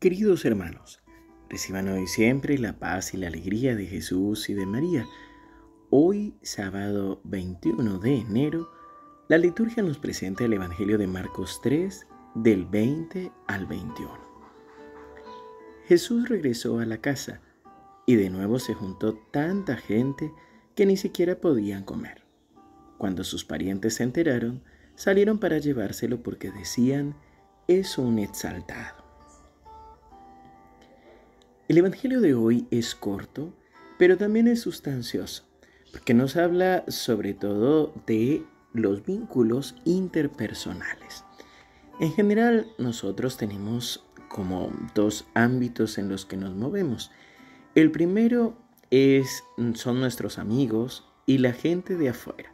Queridos hermanos, reciban hoy siempre la paz y la alegría de Jesús y de María. Hoy, sábado 21 de enero, la liturgia nos presenta el Evangelio de Marcos 3, del 20 al 21. Jesús regresó a la casa y de nuevo se juntó tanta gente que ni siquiera podían comer. Cuando sus parientes se enteraron, salieron para llevárselo porque decían, es un exaltado. El Evangelio de hoy es corto, pero también es sustancioso, porque nos habla sobre todo de los vínculos interpersonales. En general, nosotros tenemos como dos ámbitos en los que nos movemos. El primero es, son nuestros amigos y la gente de afuera.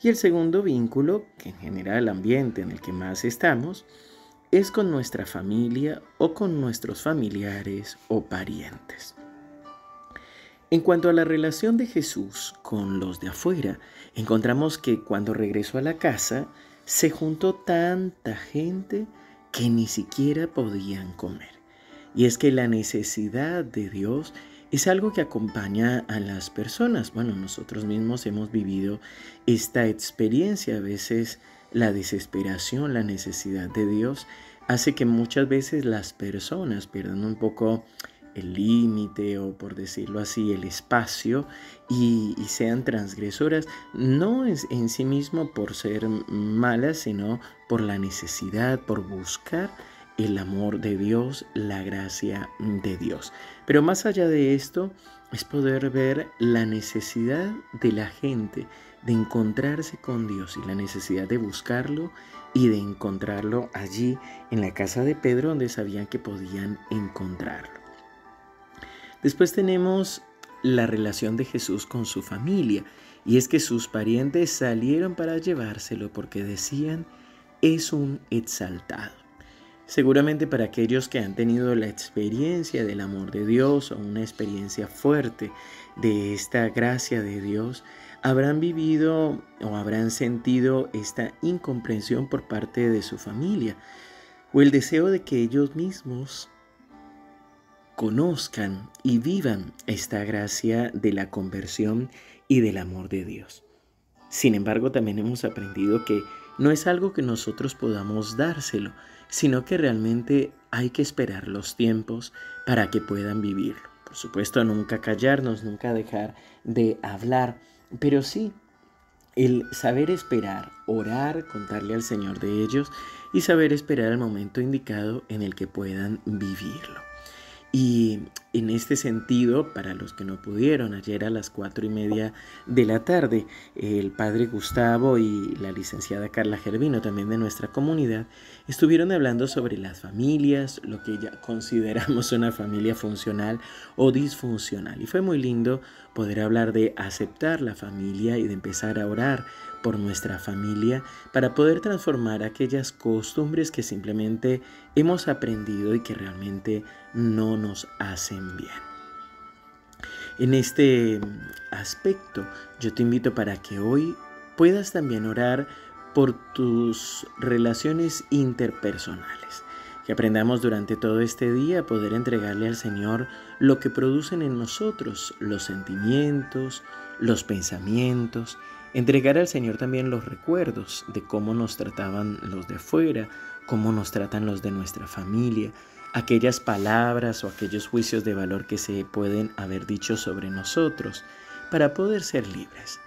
Y el segundo vínculo, que en general el ambiente en el que más estamos, es con nuestra familia o con nuestros familiares o parientes. En cuanto a la relación de Jesús con los de afuera, encontramos que cuando regresó a la casa, se juntó tanta gente que ni siquiera podían comer. Y es que la necesidad de Dios es algo que acompaña a las personas. Bueno, nosotros mismos hemos vivido esta experiencia a veces la desesperación, la necesidad de Dios, hace que muchas veces las personas pierdan un poco el límite o por decirlo así el espacio y, sean transgresoras no es en sí mismo por ser malas sino por la necesidad por buscar el amor de Dios la gracia de Dios. Pero más allá de esto es poder ver la necesidad de la gente de encontrarse con Dios y la necesidad de buscarlo y de encontrarlo allí en la casa de Pedro donde sabían que podían encontrarlo. Después tenemos la relación de Jesús con su familia y es que sus parientes salieron para llevárselo porque decían es un exaltado. Seguramente para aquellos que han tenido la experiencia del amor de Dios o una experiencia fuerte de esta gracia de Dios, habrán vivido o habrán sentido esta incomprensión por parte de su familia o el deseo de que ellos mismos conozcan y vivan esta gracia de la conversión y del amor de Dios. Sin embargo, también hemos aprendido que no es algo que nosotros podamos dárselo, sino que realmente hay que esperar los tiempos para que puedan vivirlo. Por supuesto, nunca callarnos, nunca dejar de hablar, pero sí el saber esperar, orar, contarle al Señor de ellos y saber esperar el momento indicado en el que puedan vivirlo. Y en este sentido, para los que no pudieron, ayer a las cuatro y media de la tarde, el padre Gustavo y la licenciada Carla Gervino, también de nuestra comunidad, estuvieron hablando sobre las familias, lo que ya consideramos una familia funcional o disfuncional. Y fue muy lindo poder hablar de aceptar la familia y de empezar a orar por nuestra familia para poder transformar aquellas costumbres que simplemente hemos aprendido y que realmente no nos hacen bien. En este aspecto, yo te invito para que hoy puedas también orar por tus relaciones interpersonales. Que aprendamos durante todo este día a poder entregarle al Señor lo que producen en nosotros los sentimientos, los pensamientos, entregar al Señor también los recuerdos de cómo nos trataban los de fuera, cómo nos tratan los de nuestra familia, aquellas palabras o aquellos juicios de valor que se pueden haber dicho sobre nosotros, para poder ser libres,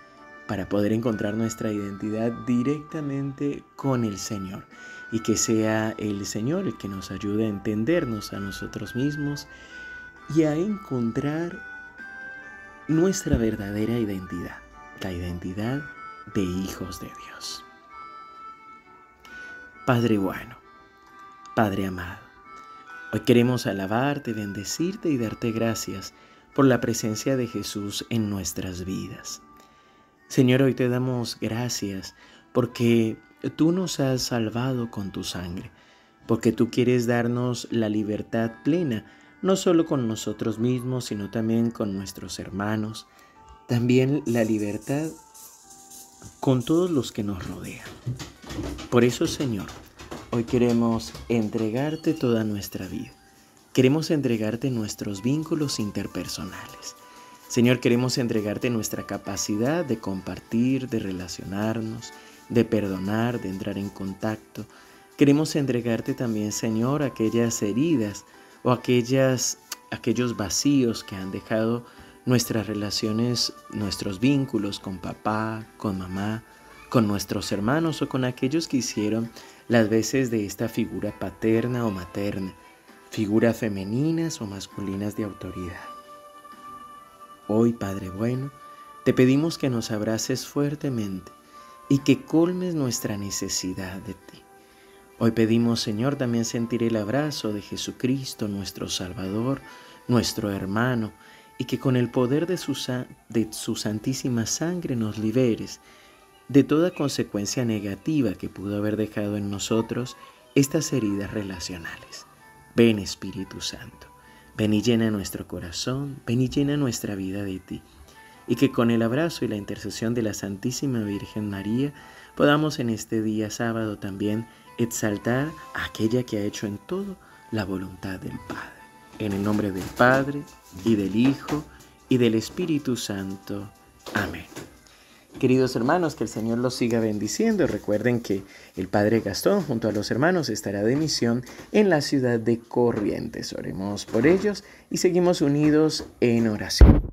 para poder encontrar nuestra identidad directamente con el Señor y que sea el Señor el que nos ayude a entendernos a nosotros mismos y a encontrar nuestra verdadera identidad, la identidad de hijos de Dios. Padre bueno, Padre amado, Hoy queremos alabarte, bendecirte y darte gracias por la presencia de Jesús en nuestras vidas. Señor, hoy te damos gracias porque tú nos has salvado con tu sangre, porque tú quieres darnos la libertad plena, no solo con nosotros mismos, sino también con nuestros hermanos, también la libertad con todos los que nos rodean. Por eso, Señor, Hoy queremos entregarte toda nuestra vida. queremos entregarte nuestros vínculos interpersonales. Señor, queremos entregarte nuestra capacidad de compartir, de relacionarnos, de perdonar, de entrar en contacto. Queremos entregarte también, Señor, aquellas heridas o aquellas, aquellos vacíos que han dejado nuestras relaciones, nuestros vínculos con papá, con mamá, con nuestros hermanos o con aquellos que hicieron las veces de esta figura paterna o materna, figuras femeninas o masculinas de autoridad. Hoy, Padre bueno, te pedimos que nos abraces fuertemente y que colmes nuestra necesidad de ti. Hoy pedimos, Señor, también sentir el abrazo de Jesucristo, nuestro Salvador, nuestro hermano, y que con el poder de su, de su santísima sangre nos liberes de toda consecuencia negativa que pudo haber dejado en nosotros estas heridas relacionales. Ven Espíritu Santo, ven y llena nuestro corazón, ven y llena nuestra vida de ti, y que con el abrazo y la intercesión de la Santísima Virgen María podamos en este día sábado también exaltar a aquella que ha hecho en todo la voluntad del Padre. En el nombre del Padre, y del Hijo, y del Espíritu Santo. Amén. Queridos hermanos, que el Señor los siga bendiciendo. Recuerden que el Padre Gastón junto a los hermanos estará de misión en la ciudad de Corrientes. Oremos por ellos y seguimos unidos en oración.